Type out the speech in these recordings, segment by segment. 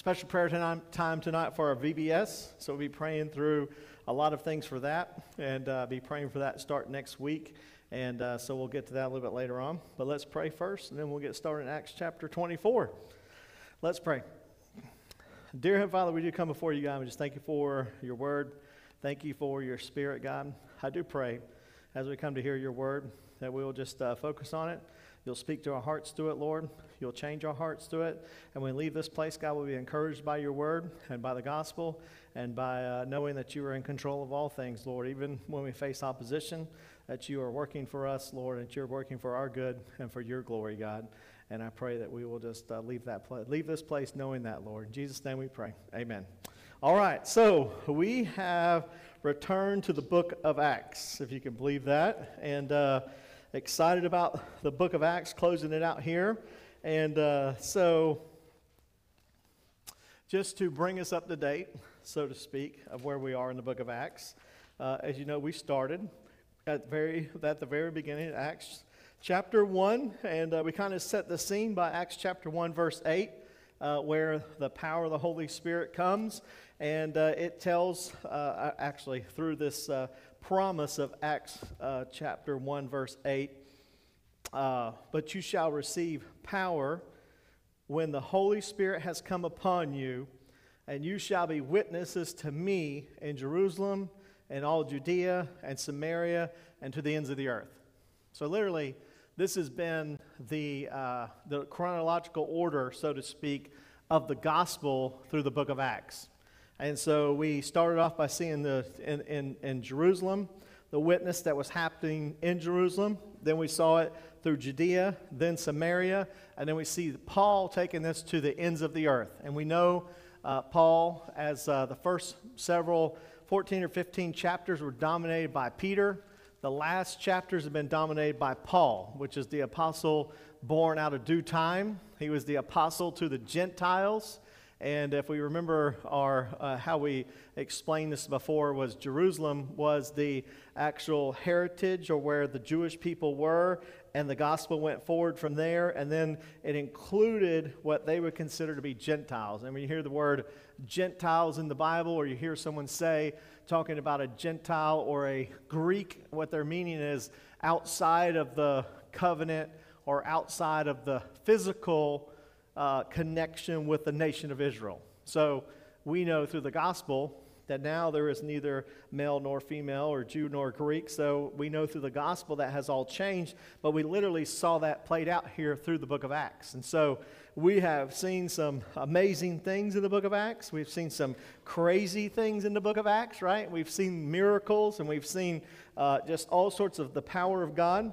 special prayer time tonight for our VBS. So we'll be praying through a lot of things for that and uh, be praying for that start next week. And uh, so we'll get to that a little bit later on. But let's pray first, and then we'll get started in Acts chapter 24. Let's pray. Dear Heavenly Father, we do come before you, God. We just thank you for your word. Thank you for your spirit, God. I do pray as we come to hear your word that we will just uh, focus on it. You'll speak to our hearts through it, Lord. You'll change our hearts through it. And when we leave this place, God, we'll be encouraged by your word and by the gospel and by uh, knowing that you are in control of all things, Lord. Even when we face opposition, that you are working for us, Lord, and you're working for our good and for your glory, God. And I pray that we will just uh, leave, that pl- leave this place knowing that, Lord. In Jesus' name we pray. Amen. All right, so we have returned to the book of Acts, if you can believe that. And. Uh, excited about the book of Acts, closing it out here. And uh, so, just to bring us up to date, so to speak, of where we are in the book of Acts, uh, as you know, we started at, very, at the very beginning, Acts chapter 1, and uh, we kind of set the scene by Acts chapter 1, verse 8. Uh, where the power of the Holy Spirit comes, and uh, it tells, uh, actually, through this uh, promise of Acts uh, chapter 1, verse 8. Uh, but you shall receive power when the Holy Spirit has come upon you, and you shall be witnesses to me in Jerusalem and all Judea and Samaria and to the ends of the earth. So, literally, this has been the, uh, the chronological order, so to speak, of the gospel through the book of Acts. And so we started off by seeing the, in, in, in Jerusalem, the witness that was happening in Jerusalem. Then we saw it through Judea, then Samaria, and then we see Paul taking this to the ends of the earth. And we know uh, Paul, as uh, the first several 14 or 15 chapters were dominated by Peter, the last chapters have been dominated by Paul, which is the apostle born out of due time. He was the apostle to the Gentiles. And if we remember our, uh, how we explained this before, was Jerusalem was the actual heritage or where the Jewish people were, and the gospel went forward from there. And then it included what they would consider to be Gentiles. And when you hear the word Gentiles in the Bible, or you hear someone say, talking about a Gentile or a Greek, what their meaning is outside of the covenant or outside of the physical uh, connection with the nation of Israel. So we know through the gospel that now there is neither male nor female or Jew nor Greek. So we know through the gospel that has all changed, but we literally saw that played out here through the book of Acts. And so we have seen some amazing things in the book of Acts. We've seen some crazy things in the book of Acts, right? We've seen miracles and we've seen uh, just all sorts of the power of God.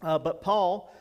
Uh, but Paul,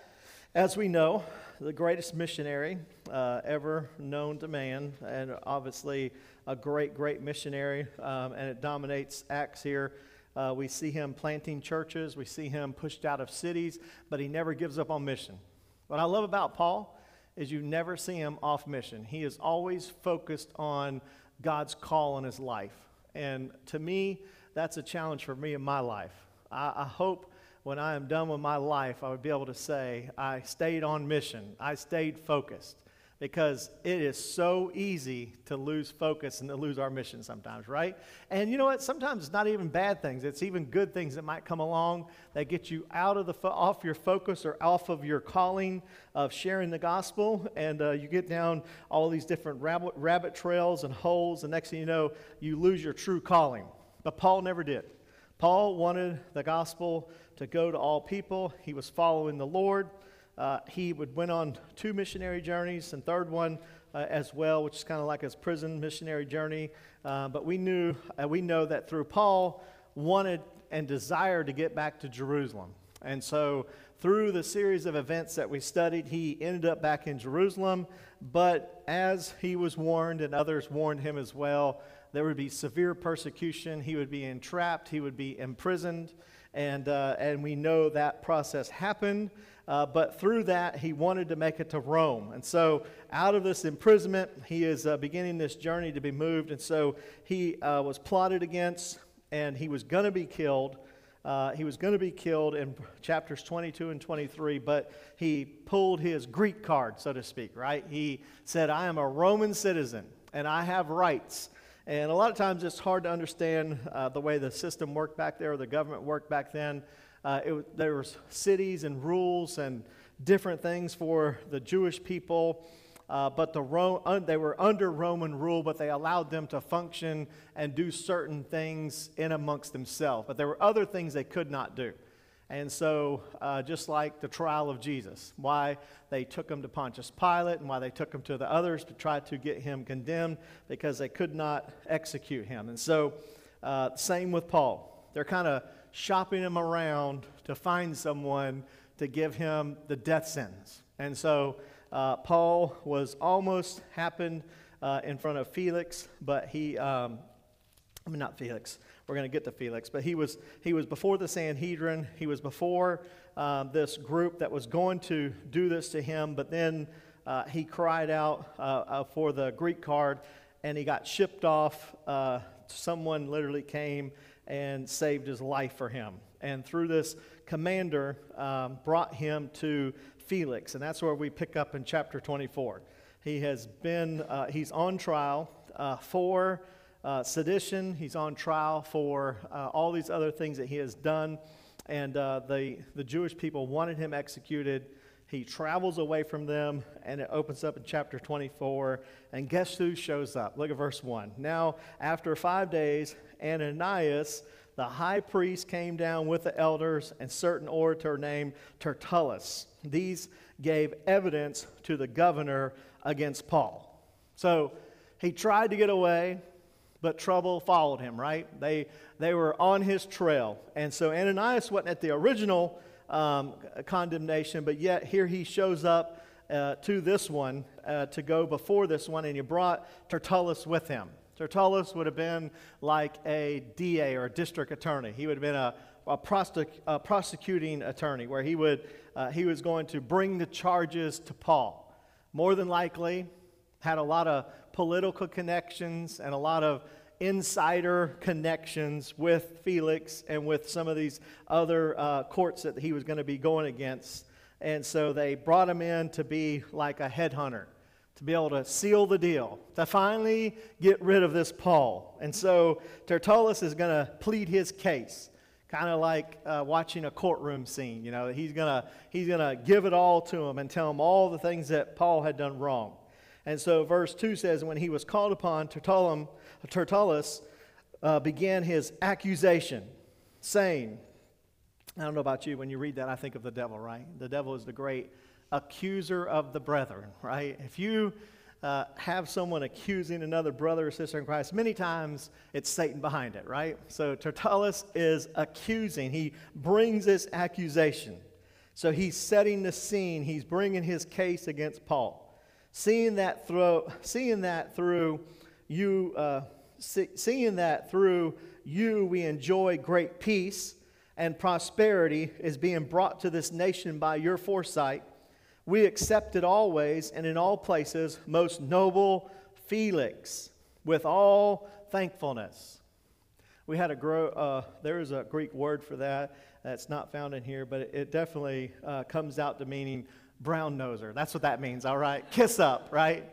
as we know, the greatest missionary uh, ever known to man, and obviously a great, great missionary, um, and it dominates Acts here. Uh, we see him planting churches, we see him pushed out of cities, but he never gives up on mission. What I love about Paul is you never see him off mission. He is always focused on God's call in his life. And to me, that's a challenge for me in my life. I, I hope when I am done with my life, I would be able to say, I stayed on mission, I stayed focused. Because it is so easy to lose focus and to lose our mission sometimes, right? And you know what? Sometimes it's not even bad things. It's even good things that might come along that get you out of the fo- off your focus or off of your calling of sharing the gospel, and uh, you get down all these different rabbit, rabbit trails and holes. And next thing you know, you lose your true calling. But Paul never did. Paul wanted the gospel to go to all people. He was following the Lord. Uh, he would went on two missionary journeys, and third one uh, as well, which is kind of like his prison missionary journey. Uh, but we knew, uh, we know that through Paul wanted and desired to get back to Jerusalem, and so through the series of events that we studied, he ended up back in Jerusalem. But as he was warned, and others warned him as well, there would be severe persecution. He would be entrapped, he would be imprisoned, and, uh, and we know that process happened. Uh, but through that, he wanted to make it to Rome. And so, out of this imprisonment, he is uh, beginning this journey to be moved. And so, he uh, was plotted against, and he was going to be killed. Uh, he was going to be killed in chapters 22 and 23, but he pulled his Greek card, so to speak, right? He said, I am a Roman citizen and I have rights. And a lot of times it's hard to understand uh, the way the system worked back there or the government worked back then. Uh, it, there were cities and rules and different things for the Jewish people. Uh, but the Ro- un- they were under Roman rule, but they allowed them to function and do certain things in amongst themselves. But there were other things they could not do. And so, uh, just like the trial of Jesus, why they took him to Pontius Pilate and why they took him to the others to try to get him condemned because they could not execute him. And so, uh, same with Paul. They're kind of shopping him around to find someone to give him the death sentence. And so, uh, Paul was almost happened uh, in front of Felix, but he, um, I mean, not Felix. We're going to get to Felix, but he was, he was before the Sanhedrin. He was before um, this group that was going to do this to him, but then uh, he cried out uh, uh, for the Greek card and he got shipped off. Uh, someone literally came and saved his life for him. And through this commander, um, brought him to Felix, and that's where we pick up in chapter 24. He has been, uh, he's on trial uh, for uh, sedition, he's on trial for uh, all these other things that he has done, and uh, the, the Jewish people wanted him executed. He travels away from them, and it opens up in chapter 24. And guess who shows up? Look at verse 1. Now, after five days, Ananias, the high priest came down with the elders and certain orator named Tertullus. These gave evidence to the governor against Paul. So he tried to get away, but trouble followed him, right? They, they were on his trail. And so Ananias wasn't at the original um, condemnation, but yet here he shows up uh, to this one uh, to go before this one, and he brought Tertullus with him. Tertullus would have been like a DA or a district attorney. He would have been a, a, prosec- a prosecuting attorney where he, would, uh, he was going to bring the charges to Paul. More than likely, had a lot of political connections and a lot of insider connections with Felix and with some of these other uh, courts that he was going to be going against. And so they brought him in to be like a headhunter to be able to seal the deal, to finally get rid of this Paul. And so Tertullus is going to plead his case, kind of like uh, watching a courtroom scene. You know, he's going to he's gonna give it all to him and tell him all the things that Paul had done wrong. And so verse 2 says, When he was called upon, Tertullus, Tertullus uh, began his accusation, saying, I don't know about you, when you read that, I think of the devil, right? The devil is the great accuser of the brethren, right? If you uh, have someone accusing another brother or sister in Christ, many times it's Satan behind it, right? So Tertullus is accusing, he brings this accusation. So he's setting the scene, he's bringing his case against Paul. Seeing that through, seeing that through you, uh, see, seeing that through you we enjoy great peace and prosperity is being brought to this nation by your foresight we accept it always and in all places, most noble Felix, with all thankfulness. We had a grow, uh, there is a Greek word for that that's not found in here, but it, it definitely uh, comes out to meaning brown noser. That's what that means, all right? Kiss up, right?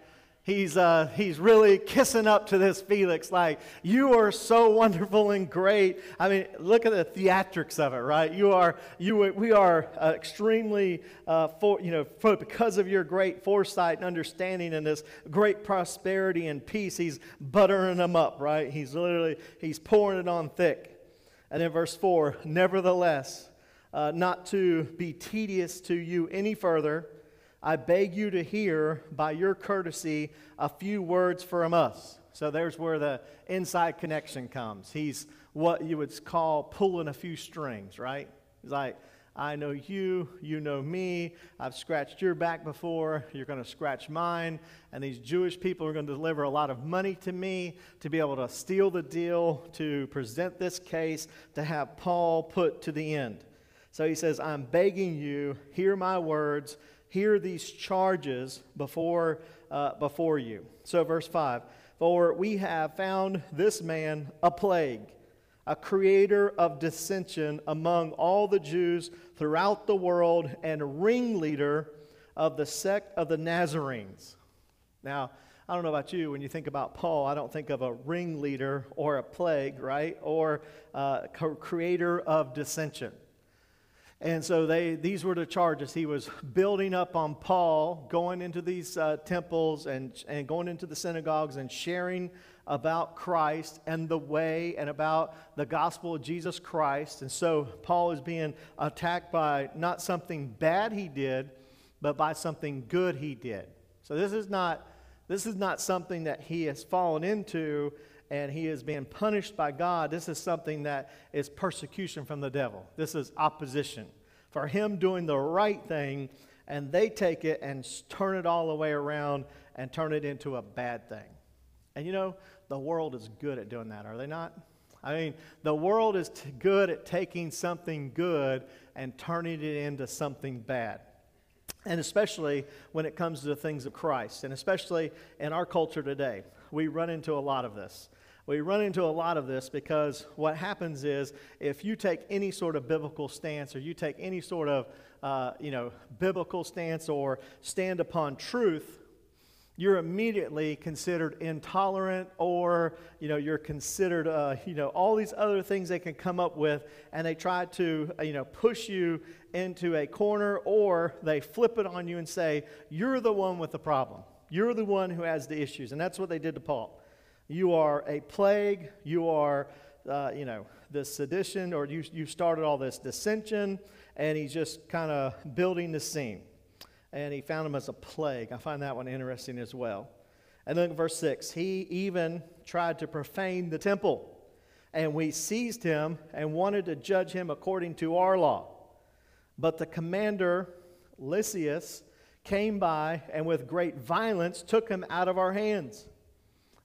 he's, uh, he's really kissing up to this Felix, like, you are so wonderful and great. I mean, look at the theatrics of it, right? You are, you, we are uh, extremely, uh, for, you know, for, because of your great foresight and understanding and this great prosperity and peace, he's buttering them up, right? He's literally, he's pouring it on thick. And in verse 4, nevertheless, uh, not to be tedious to you any further, I beg you to hear, by your courtesy, a few words from us. So there's where the inside connection comes. He's what you would call pulling a few strings, right? He's like, I know you, you know me, I've scratched your back before, you're going to scratch mine, and these Jewish people are going to deliver a lot of money to me to be able to steal the deal, to present this case, to have Paul put to the end. So he says, I'm begging you, hear my words hear these charges before, uh, before you. So, verse 5 For we have found this man a plague, a creator of dissension among all the Jews throughout the world and ringleader of the sect of the Nazarenes. Now, I don't know about you, when you think about Paul, I don't think of a ringleader or a plague, right? Or uh, creator of dissension. And so they, these were the charges. He was building up on Paul, going into these uh, temples and, and going into the synagogues and sharing about Christ and the way and about the gospel of Jesus Christ. And so Paul is being attacked by not something bad he did, but by something good he did. So this is not, this is not something that he has fallen into and he is being punished by God. This is something that is persecution from the devil. This is opposition. For him doing the right thing, and they take it and turn it all the way around and turn it into a bad thing. And you know, the world is good at doing that, are they not? I mean, the world is t- good at taking something good and turning it into something bad. And especially when it comes to the things of Christ, and especially in our culture today, we run into a lot of this. We run into a lot of this because what happens is if you take any sort of biblical stance or you take any sort of uh, you know biblical stance or stand upon truth, you're immediately considered intolerant or you know you're considered uh, you know all these other things they can come up with and they try to uh, you know push you into a corner or they flip it on you and say you're the one with the problem. You're the one who has the issues. And that's what they did to paul you are a plague you are uh, you know this sedition or you, you started all this dissension and he's just kind of building the scene and he found him as a plague. I find that one interesting as well. And then verse 6 he even tried to profane the temple, and we seized him and wanted to judge him according to our law. But the commander, Lysias, came by and with great violence took him out of our hands.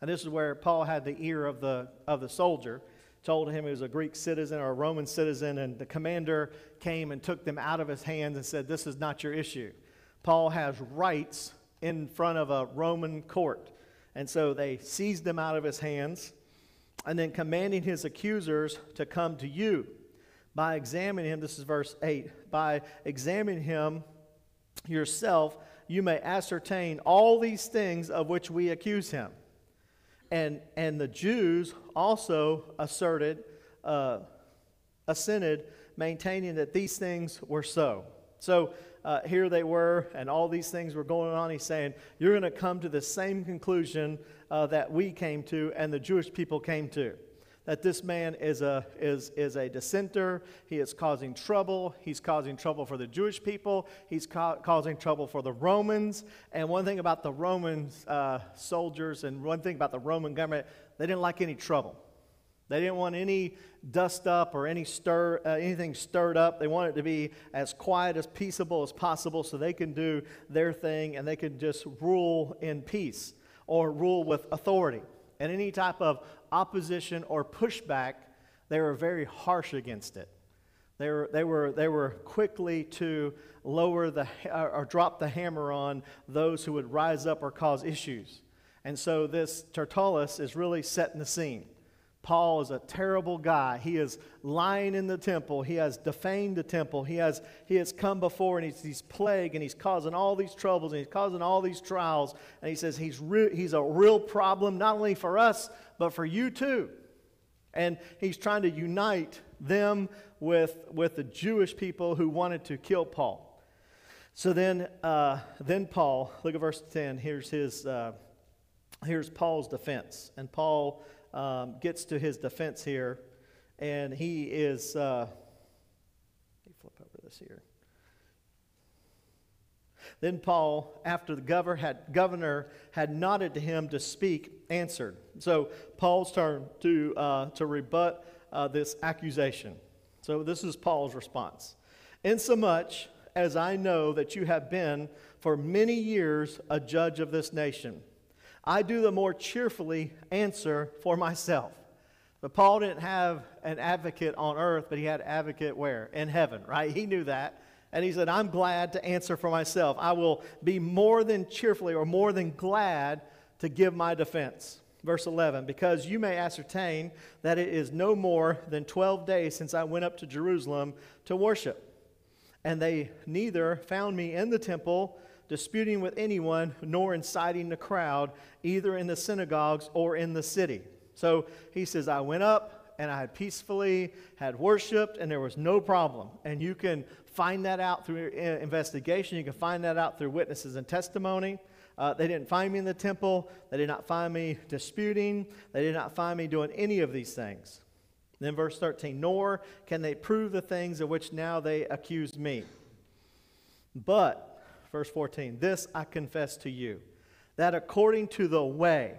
And this is where Paul had the ear of the, of the soldier, told him he was a Greek citizen or a Roman citizen, and the commander came and took them out of his hands and said, This is not your issue. Paul has rights in front of a Roman court. And so they seized them out of his hands and then commanding his accusers to come to you. By examining him, this is verse 8, by examining him yourself, you may ascertain all these things of which we accuse him. And, and the Jews also asserted, uh, assented, maintaining that these things were so. So uh, here they were, and all these things were going on. He's saying, You're going to come to the same conclusion uh, that we came to and the Jewish people came to. That this man is a, is, is a dissenter. He is causing trouble. He's causing trouble for the Jewish people. He's ca- causing trouble for the Romans. And one thing about the Roman uh, soldiers and one thing about the Roman government, they didn't like any trouble. They didn't want any dust up or any stir, uh, anything stirred up. They wanted to be as quiet, as peaceable as possible so they can do their thing and they can just rule in peace or rule with authority. And any type of opposition or pushback, they were very harsh against it. They were, they were, they were quickly to lower the, uh, or drop the hammer on those who would rise up or cause issues. And so this Tertullus is really setting the scene. Paul is a terrible guy. He is lying in the temple. He has defamed the temple. He has, he has come before and he's, he's plague and he's causing all these troubles and he's causing all these trials. And he says he's, re- he's a real problem, not only for us, but for you too. And he's trying to unite them with, with the Jewish people who wanted to kill Paul. So then, uh, then Paul, look at verse 10. Here's, his, uh, here's Paul's defense. And Paul um, gets to his defense here, and he is. Uh, let me flip over this here. Then Paul, after the governor had, governor had nodded to him to speak, answered. So Paul's turn to, uh, to rebut uh, this accusation. So this is Paul's response. Insomuch as I know that you have been for many years a judge of this nation I do the more cheerfully answer for myself. But Paul didn't have an advocate on earth, but he had advocate where? In heaven, right? He knew that. And he said, I'm glad to answer for myself. I will be more than cheerfully or more than glad to give my defense. Verse 11, because you may ascertain that it is no more than 12 days since I went up to Jerusalem to worship. And they neither found me in the temple disputing with anyone, nor inciting the crowd, either in the synagogues or in the city. So he says, I went up and I had peacefully had worshiped, and there was no problem. And you can find that out through investigation, you can find that out through witnesses and testimony. Uh, they didn't find me in the temple. They did not find me disputing. They did not find me doing any of these things. Then, verse 13, nor can they prove the things of which now they accuse me. But, verse 14, this I confess to you, that according to the way,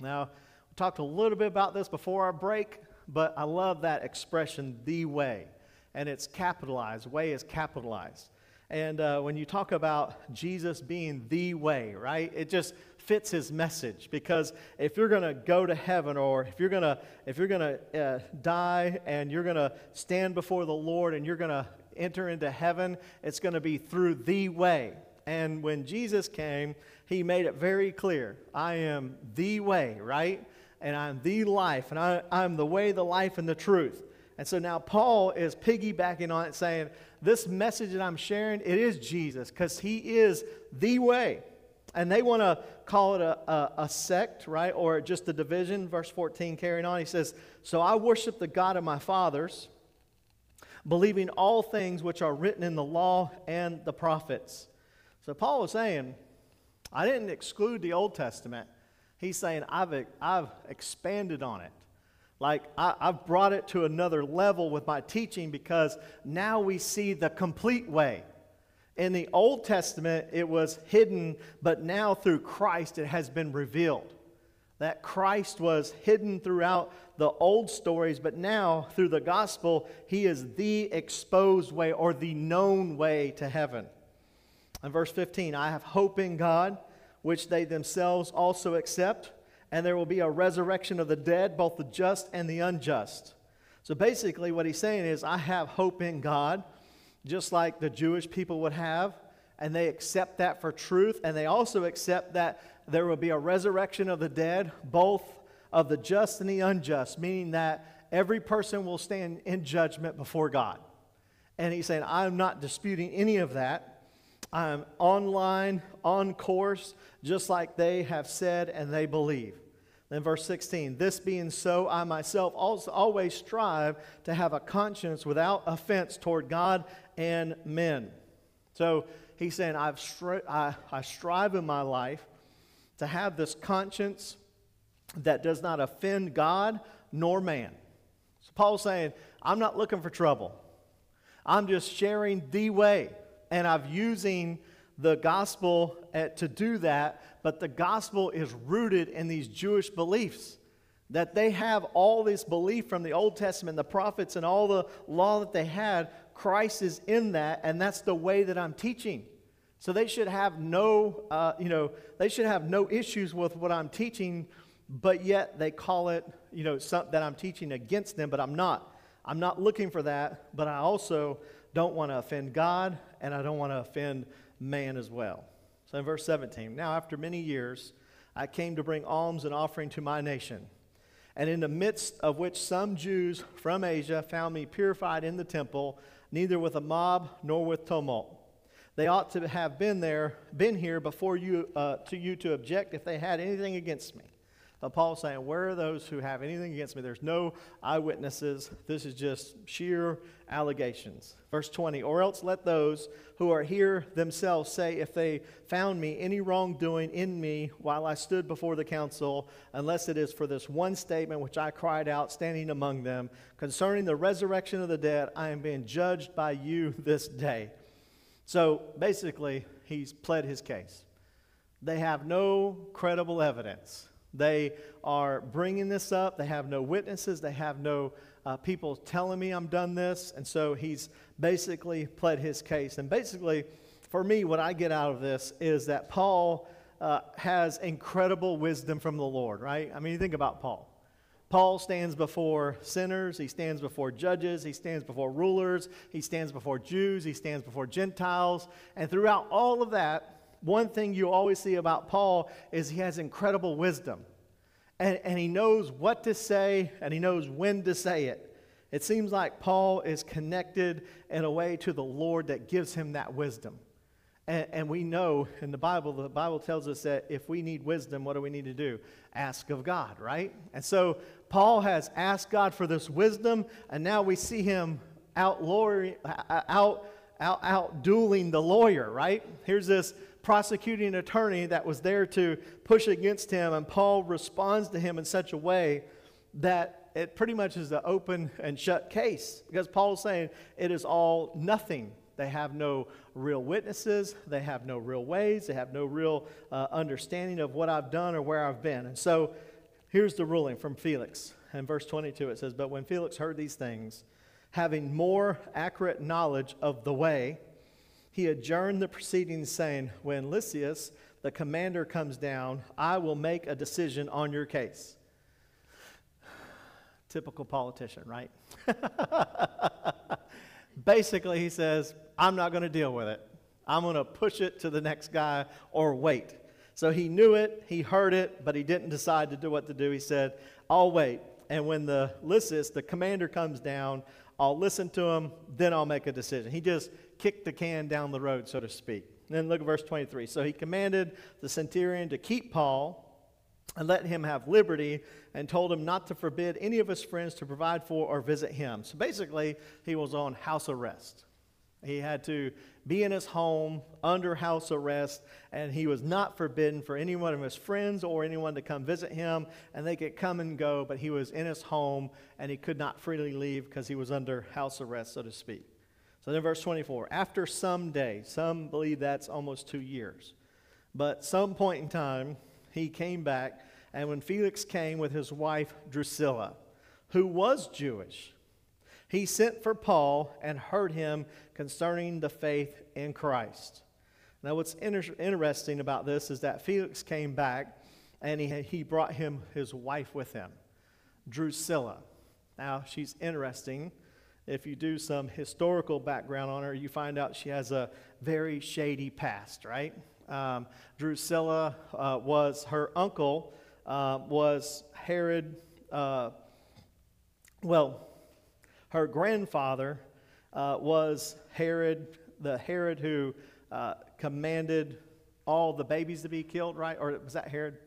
now, we talked a little bit about this before our break, but I love that expression, the way. And it's capitalized, way is capitalized. And uh, when you talk about Jesus being the way, right, it just fits his message because if you're going to go to heaven or if you're going to if you're going to uh, die and you're going to stand before the Lord and you're going to enter into heaven, it's going to be through the way. And when Jesus came, he made it very clear I am the way, right? And I'm the life, and I, I'm the way, the life, and the truth. And so now Paul is piggybacking on it, saying, This message that I'm sharing, it is Jesus, because he is the way. And they want to call it a, a, a, sect, right? Or just a division. Verse 14, carrying on, he says, So I worship the God of my fathers, believing all things which are written in the law and the prophets. So Paul was saying, I didn't exclude the Old Testament. He's saying, I've, I've expanded on it. Like, I, have brought it to another level with my teaching because now we see the complete way. In the Old Testament, it was hidden, but now through Christ, it has been revealed. That Christ was hidden throughout the old stories, but now through the gospel, he is the exposed way or the known way to heaven. And verse 15 I have hope in God, which they themselves also accept and there will be a resurrection of the dead, both the just and the unjust. So basically, what he's saying is, I have hope in God, just like the Jewish people would have, and they accept that for truth, and they also accept that there will be a resurrection of the dead, both of the just and the unjust, meaning that every person will stand in judgment before God. And he's saying, I'm not disputing any of that. I'm online, on course, just like they have said and they believe. Then, verse 16, this being so, I myself also always strive to have a conscience without offense toward God and men. So he's saying, I've stri- I, I strive in my life to have this conscience that does not offend God nor man. So Paul's saying, I'm not looking for trouble. I'm just sharing the way. And I'm using the gospel uh, to do that, but the gospel is rooted in these Jewish beliefs. That they have all this belief from the Old Testament, the prophets, and all the law that they had. Christ is in that, and that's the way that I'm teaching. So they should have no, uh, you know, they should have no issues with what I'm teaching, but yet they call it, you know, something that I'm teaching against them, but I'm not. I'm not looking for that, but I also don't want to offend God, and I don't want to offend man as well. So in verse 17, now after many years, I came to bring alms and offering to my nation. And in the midst of which some Jews from Asia found me purified in the temple, neither with a mob nor with tumult. They ought to have been there, been here before you, uh, to you to object if they had anything against me. But Paul's saying, Where are those who have anything against me? There's no eyewitnesses. This is just sheer allegations. Verse 20, Or else let those who are here themselves say, If they found me any wrongdoing in me while I stood before the council, unless it is for this one statement which I cried out standing among them, concerning the resurrection of the dead, I am being judged by you this day. So basically, he's pled his case. They have no credible evidence they are bringing this up. They have no witnesses. They have no uh, people telling me I'm done this. And so he's basically pled his case. And basically, for me, what I get out of this is that Paul uh, has incredible wisdom from the Lord, right? I mean, you think about Paul. Paul stands before sinners, he stands before judges, he stands before rulers, he stands before Jews, he stands before Gentiles. And throughout all of that, one thing you always see about Paul is he has incredible wisdom. and, and he knows what to say and he knows when to say it. It seems like Paul is connected in a way to the Lord that gives him that wisdom. And, and, we know in the Bible, the Bible tells us that if we need wisdom, what do we need to do? Ask of God, right? And so Paul has asked God for this wisdom, and now we see him out, lawyer, out, out, out dueling the lawyer, right? Here's this prosecuting attorney that was there to push against him, and Paul responds to him in such a way that it pretty much is an open and shut case because Paul's saying it is all nothing they have no real witnesses. They have no real ways. They have no real uh, understanding of what I've done or where I've been. And so here's the ruling from Felix. In verse 22, it says, But when Felix heard these things, having more accurate knowledge of the way, he adjourned the proceedings, saying, When Lysias, the commander, comes down, I will make a decision on your case. Typical politician, right? Basically, he says, I'm not going to deal with it. I'm going to push it to the next guy or wait. So he knew it, he heard it, but he didn't decide to do what to do. He said, I'll wait. And when the Lysias, the commander, comes down, I'll listen to him, then I'll make a decision. He just kicked the can down the road, so to speak. And then look at verse 23. So he commanded the centurion to keep Paul and let him have liberty and told him not to forbid any of his friends to provide for or visit him. So basically, he was on house arrest. He had to be in his home under house arrest, and he was not forbidden for any one of his friends or anyone to come visit him, and they could come and go, but he was in his home and he could not freely leave because he was under house arrest, so to speak. So then, verse 24 after some day, some believe that's almost two years, but some point in time, he came back, and when Felix came with his wife Drusilla, who was Jewish, he sent for Paul and heard him concerning the faith in Christ. Now, what's inter- interesting about this is that Felix came back and he, he brought him his wife with him, Drusilla. Now, she's interesting. If you do some historical background on her, you find out she has a very shady past, right? Um, Drusilla uh, was her uncle, uh, was Herod, uh, well, her grandfather uh, was Herod, the Herod who uh, commanded all the babies to be killed, right? Or was that Herod?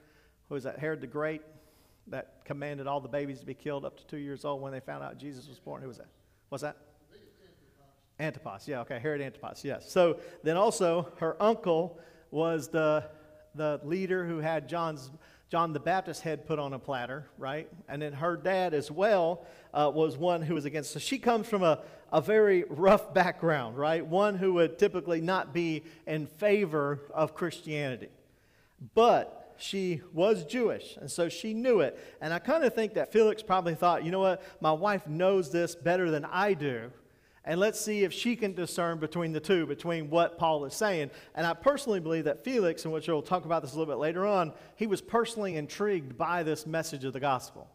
Who was that? Herod the Great that commanded all the babies to be killed up to two years old when they found out Jesus was born. Who was that? What's that? Antipas. Yeah, okay. Herod Antipas, yes. So then also her uncle was the, the leader who had John's John the Baptist head put on a platter, right? And then her dad as well uh, was one who was against. So she comes from a, a very rough background, right? One who would typically not be in favor of Christianity. But she was Jewish, and so she knew it. And I kind of think that Felix probably thought, you know what, my wife knows this better than I do and let's see if she can discern between the two, between what Paul is saying. And I personally believe that Felix, and which we'll talk about this a little bit later on, he was personally intrigued by this message of the gospel.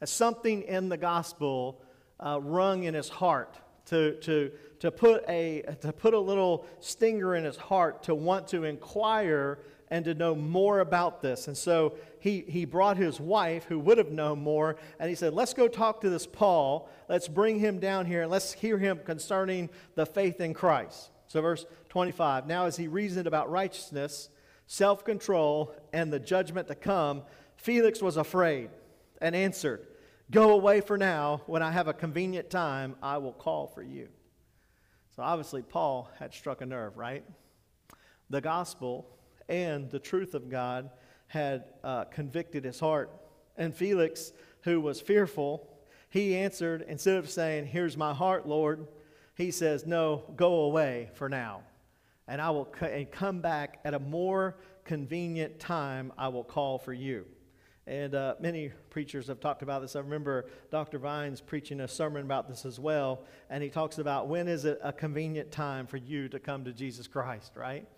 As something in the gospel uh, rung in his heart to, to, to, put a, to put a little stinger in his heart to want to inquire and to know more about this. And so he, he brought his wife, who would have known more, and he said, Let's go talk to this Paul. Let's bring him down here and let's hear him concerning the faith in Christ. So, verse 25 Now, as he reasoned about righteousness, self control, and the judgment to come, Felix was afraid and answered, Go away for now. When I have a convenient time, I will call for you. So, obviously, Paul had struck a nerve, right? The gospel and the truth of God had uh, convicted his heart. And Felix, who was fearful, he answered, instead of saying, Here's my heart, Lord, he says, No, go away for now. And I will and come back at a more convenient time, I will call for you. And uh, many preachers have talked about this. I remember Dr. Vines preaching a sermon about this as well. And he talks about when is it a convenient time for you to come to Jesus Christ, right?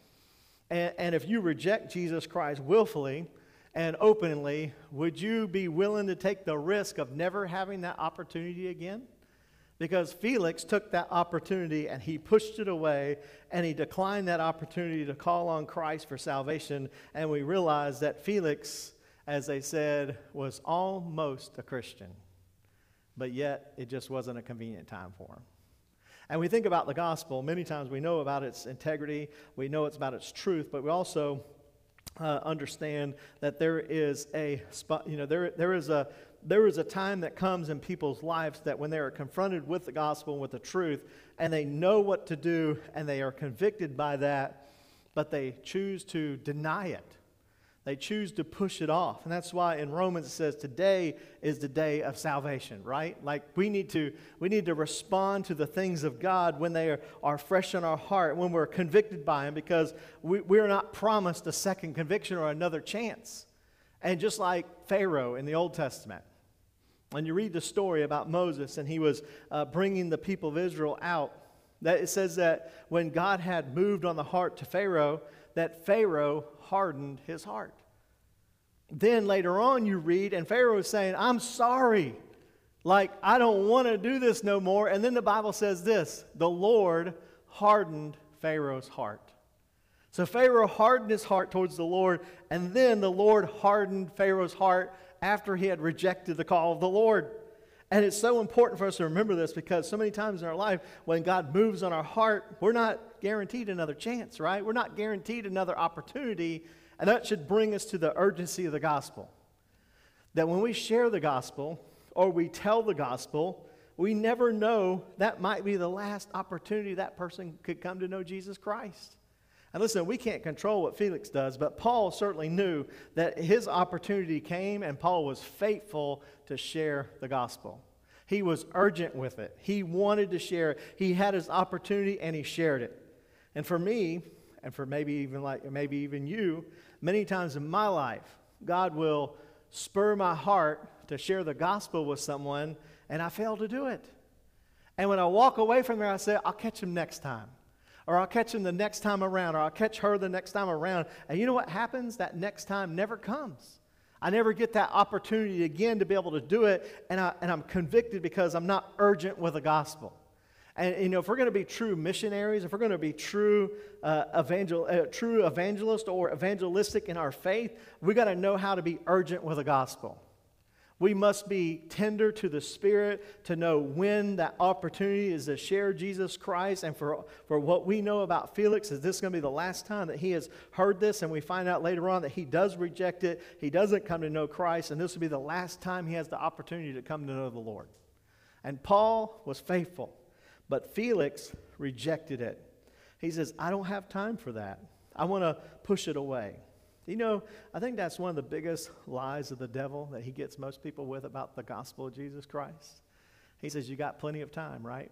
And, and if you reject Jesus Christ willfully and openly, would you be willing to take the risk of never having that opportunity again? Because Felix took that opportunity and he pushed it away and he declined that opportunity to call on Christ for salvation. And we realize that Felix as they said, was almost a Christian, but yet it just wasn't a convenient time for him. And we think about the gospel, many times we know about its integrity, we know it's about its truth, but we also uh, understand that there is a spot, you know, there, there is a there is a time that comes in people's lives that when they are confronted with the gospel and with the truth, and they know what to do, and they are convicted by that, but they choose to deny it they choose to push it off. And that's why in Romans it says today is the day of salvation, right? Like we need to we need to respond to the things of God when they are, are fresh in our heart, when we're convicted by them, because we, we're not promised a second conviction or another chance. And just like Pharaoh in the Old Testament, when you read the story about Moses and he was uh, bringing the people of Israel out, that it says that when God had moved on the heart to Pharaoh, that Pharaoh hardened his heart. Then later on, you read, and Pharaoh is saying, I'm sorry. Like, I don't want to do this no more. And then the Bible says this the Lord hardened Pharaoh's heart. So Pharaoh hardened his heart towards the Lord, and then the Lord hardened Pharaoh's heart after he had rejected the call of the Lord. And it's so important for us to remember this because so many times in our life, when God moves on our heart, we're not guaranteed another chance, right? We're not guaranteed another opportunity. And that should bring us to the urgency of the gospel. That when we share the gospel or we tell the gospel, we never know that might be the last opportunity that person could come to know Jesus Christ. And listen, we can't control what Felix does, but Paul certainly knew that his opportunity came, and Paul was faithful to share the gospel. He was urgent with it. He wanted to share it. He had his opportunity, and he shared it. And for me, and for maybe even like maybe even you, many times in my life, God will spur my heart to share the gospel with someone, and I fail to do it. And when I walk away from there, I say, I'll catch him next time or I'll catch him the next time around, or I'll catch her the next time around. And you know what happens? That next time never comes. I never get that opportunity again to be able to do it, and, I, and I'm convicted because I'm not urgent with the gospel. And you know, if we're going to be true missionaries, if we're going to be true uh, evangel, uh, true evangelist or evangelistic in our faith, we got to know how to be urgent with the gospel. We must be tender to the Spirit to know when that opportunity is to share Jesus Christ. And for, for what we know about Felix, is this going to be the last time that he has heard this? And we find out later on that he does reject it. He doesn't come to know Christ. And this will be the last time he has the opportunity to come to know the Lord. And Paul was faithful, but Felix rejected it. He says, I don't have time for that. I want to push it away. You know, I think that's one of the biggest lies of the devil that he gets most people with about the gospel of Jesus Christ. He says, You got plenty of time, right?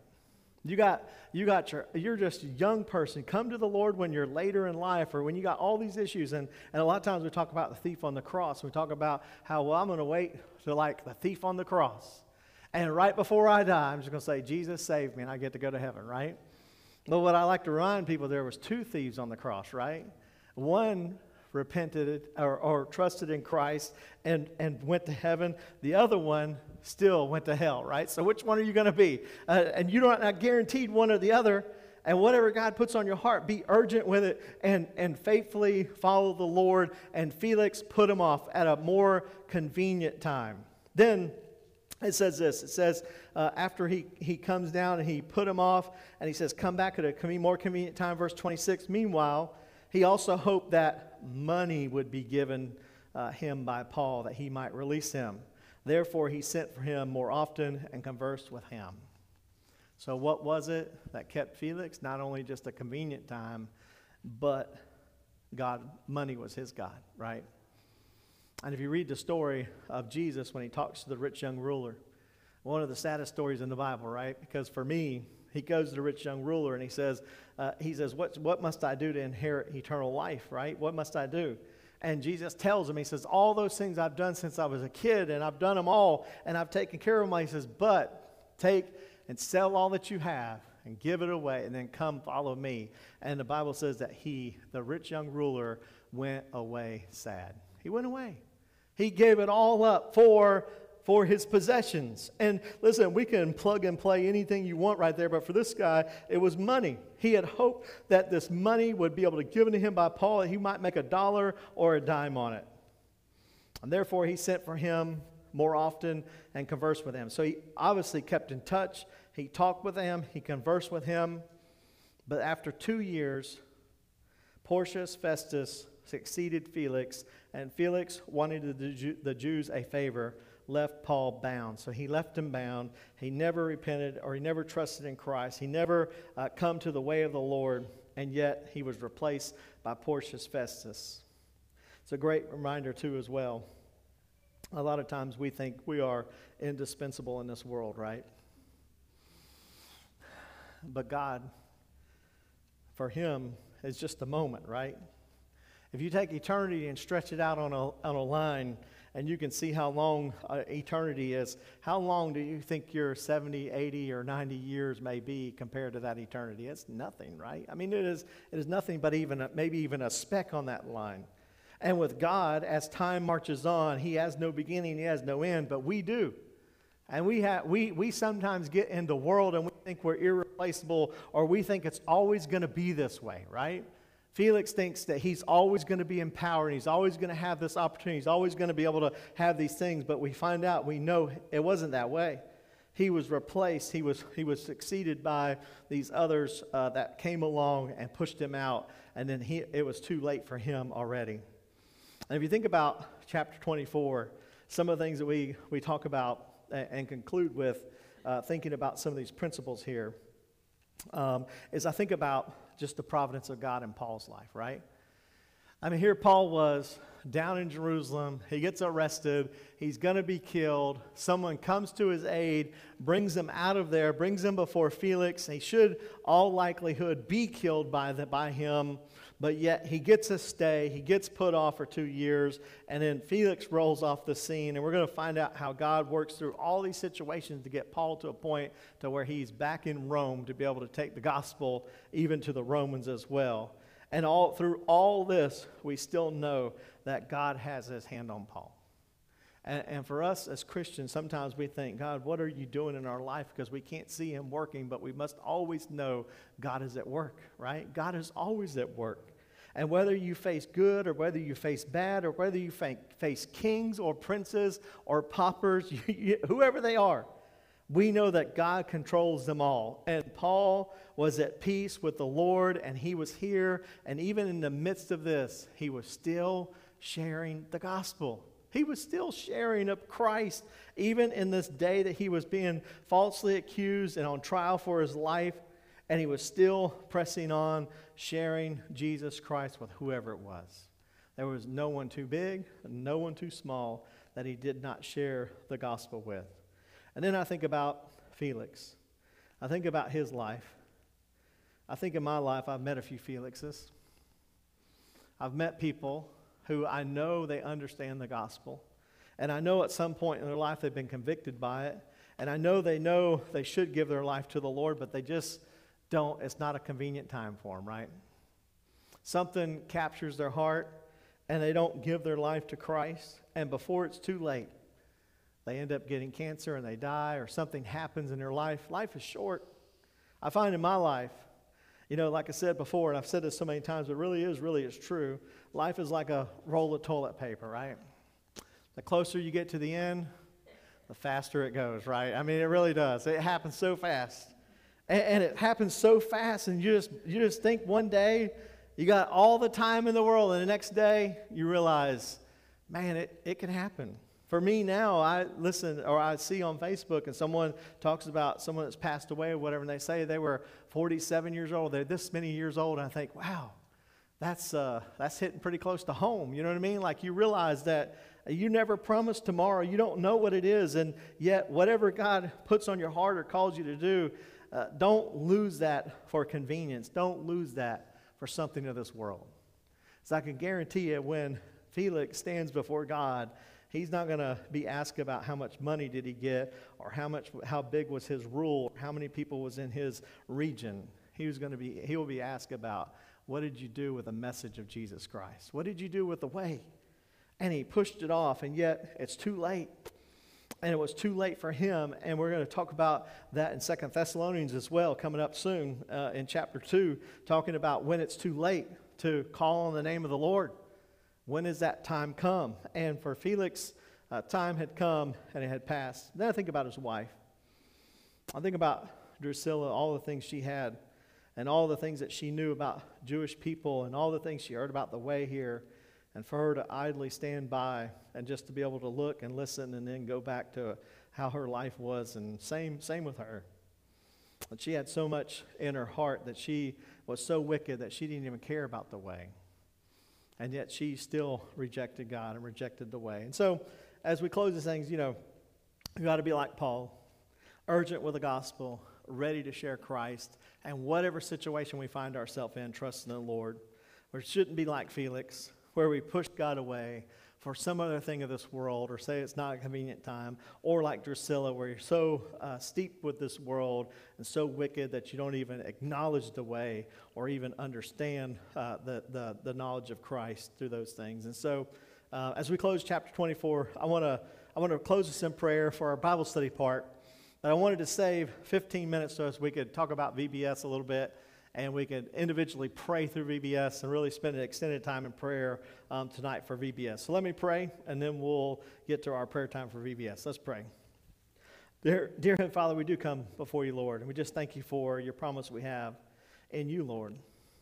You got, you got your, you're just a young person. Come to the Lord when you're later in life or when you got all these issues. And, and a lot of times we talk about the thief on the cross. We talk about how, well, I'm going to wait to like the thief on the cross. And right before I die, I'm just going to say, Jesus saved me and I get to go to heaven, right? But what I like to remind people, there was two thieves on the cross, right? One repented or, or trusted in Christ and, and went to heaven. The other one still went to hell, right? So which one are you going to be? Uh, and you're not guaranteed one or the other. And whatever God puts on your heart, be urgent with it and, and faithfully follow the Lord. And Felix put him off at a more convenient time. Then it says this it says, uh, after he, he comes down and he put him off, and he says, Come back at a more convenient time, verse 26. Meanwhile, he also hoped that money would be given uh, him by Paul that he might release him. Therefore, he sent for him more often and conversed with him. So, what was it that kept Felix? Not only just a convenient time, but God, money was his God, right? And if you read the story of Jesus when he talks to the rich young ruler, one of the saddest stories in the Bible, right? Because for me, he goes to the rich young ruler and he says, uh, he says, what, what must I do to inherit eternal life, right? What must I do? And Jesus tells him, He says, All those things I've done since I was a kid, and I've done them all, and I've taken care of them. He says, But take and sell all that you have and give it away, and then come follow me. And the Bible says that he, the rich young ruler, went away sad. He went away. He gave it all up for for his possessions. And listen, we can plug and play anything you want right there, but for this guy, it was money. He had hoped that this money would be able to given to him by Paul, and he might make a dollar or a dime on it. And therefore, he sent for him more often and conversed with him. So he obviously kept in touch. He talked with him, he conversed with him. But after two years, Porcius Festus succeeded Felix, and Felix, wanting the Jews a favor, left Paul bound. So he left him bound. He never repented or he never trusted in Christ. He never uh, come to the way of the Lord, and yet he was replaced by Porcius Festus. It's a great reminder, too, as well. A lot of times we think we are indispensable in this world, right? But God, for Him, is just a moment, right? If you take eternity and stretch it out on a, on a line, and you can see how long uh, eternity is, how long do you think your 70, 80, or 90 years may be compared to that eternity? It's nothing, right? I mean, it is, it is nothing but even a, maybe even a speck on that line. And with God, as time marches on, He has no beginning, He has no end, but we do. And we, have, we, we sometimes get in the world and we think we're irreplaceable or we think it's always going to be this way, right? Felix thinks that he's always going to be empowered. And he's always going to have this opportunity. He's always going to be able to have these things. But we find out, we know it wasn't that way. He was replaced. He was, he was succeeded by these others uh, that came along and pushed him out. And then he, it was too late for him already. And if you think about chapter 24, some of the things that we, we talk about and, and conclude with uh, thinking about some of these principles here um, is I think about just the providence of God in Paul's life, right? I mean, here Paul was down in Jerusalem. He gets arrested. He's going to be killed. Someone comes to his aid, brings him out of there, brings him before Felix. He should, all likelihood, be killed by, the, by him but yet he gets a stay. He gets put off for two years, and then Felix rolls off the scene. And we're going to find out how God works through all these situations to get Paul to a point to where he's back in Rome to be able to take the gospel even to the Romans as well. And all through all this, we still know that God has his hand on Paul. And, and, for us as Christians, sometimes we think, God, what are you doing in our life? Because we can't see Him working, but we must always know God is at work, right? God is always at work. And whether you face good or whether you face bad or whether you face kings or princes or paupers, whoever they are, we know that God controls them all. And Paul was at peace with the Lord and he was here. And even in the midst of this, he was still sharing the gospel. He was still sharing of Christ, even in this day that he was being falsely accused and on trial for his life and he was still pressing on, sharing Jesus Christ with whoever it was. There was no one too big, no one too small that he did not share the gospel with. And then I think about Felix. I think about his life. I think in my life, I've met a few Felixes. I've met people who I know they understand the gospel. And I know at some point in their life they've been convicted by it. And I know they know they should give their life to the Lord, but they just don't, it's not a convenient time for them, right? Something captures their heart and they don't give their life to Christ, and before it's too late, they end up getting cancer and they die, or something happens in their life. Life is short. I find in my life, you know, like I said before, and I've said this so many times, it really is, really is true. Life is like a roll of toilet paper, right? The closer you get to the end, the faster it goes, right? I mean, it really does. It happens so fast and, and it happens so fast, and you just you just think one day you got all the time in the world, and the next day you realize, man, it, it can happen. For me now, I listen or I see on Facebook and someone talks about someone that's passed away or whatever, and they say they were 47 years old, they're this many years old, and I think, wow, that's, uh, that's hitting pretty close to home. You know what I mean? Like you realize that you never promised tomorrow, you don't know what it is, and yet whatever God puts on your heart or calls you to do, uh, don't lose that for convenience. Don't lose that for something of this world. So I can guarantee you when Felix stands before God, he's not going to be asked about how much money did he get or how much how big was his rule, or how many people was in his region. He was going to be he will be asked about what did you do with the message of Jesus Christ? What did you do with the way? And he pushed it off and yet it's too late and it was too late for him. And we're going to talk about that in Second Thessalonians as well, coming up soon uh, in chapter 2, talking about when it's too late to call on the name of the Lord. When is that time come? And for Felix, uh, time had come and it had passed. Then I think about his wife. I think about Drusilla, all the things she had, and all the things that she knew about Jewish people, and all the things she heard about the way here, and for her to idly stand by and just to be able to look and listen and then go back to how her life was. And same, same with her. But she had so much in her heart that she was so wicked that she didn't even care about the way. And yet she still rejected God and rejected the way. And so, as we close these things, you know, we got to be like Paul, urgent with the gospel, ready to share Christ, and whatever situation we find ourselves in, trusting in the Lord. We shouldn't be like Felix, where we push God away for some other thing of this world, or say it's not a convenient time, or like Drusilla, where you're so uh, steeped with this world and so wicked that you don't even acknowledge the way or even understand uh, the, the, the, knowledge of Christ through those things. And so, uh, as we close chapter 24, I want to I want to close this in prayer for our Bible study part. But I wanted to save 15 minutes so as we could talk about VBS a little bit and we can individually pray through VBS and really spend an extended time in prayer um, tonight for VBS. So let me pray, and then we'll get to our prayer time for VBS. Let's pray. Dear, dear Father, we do come before you, Lord, and we just thank you for your promise we have in you, Lord.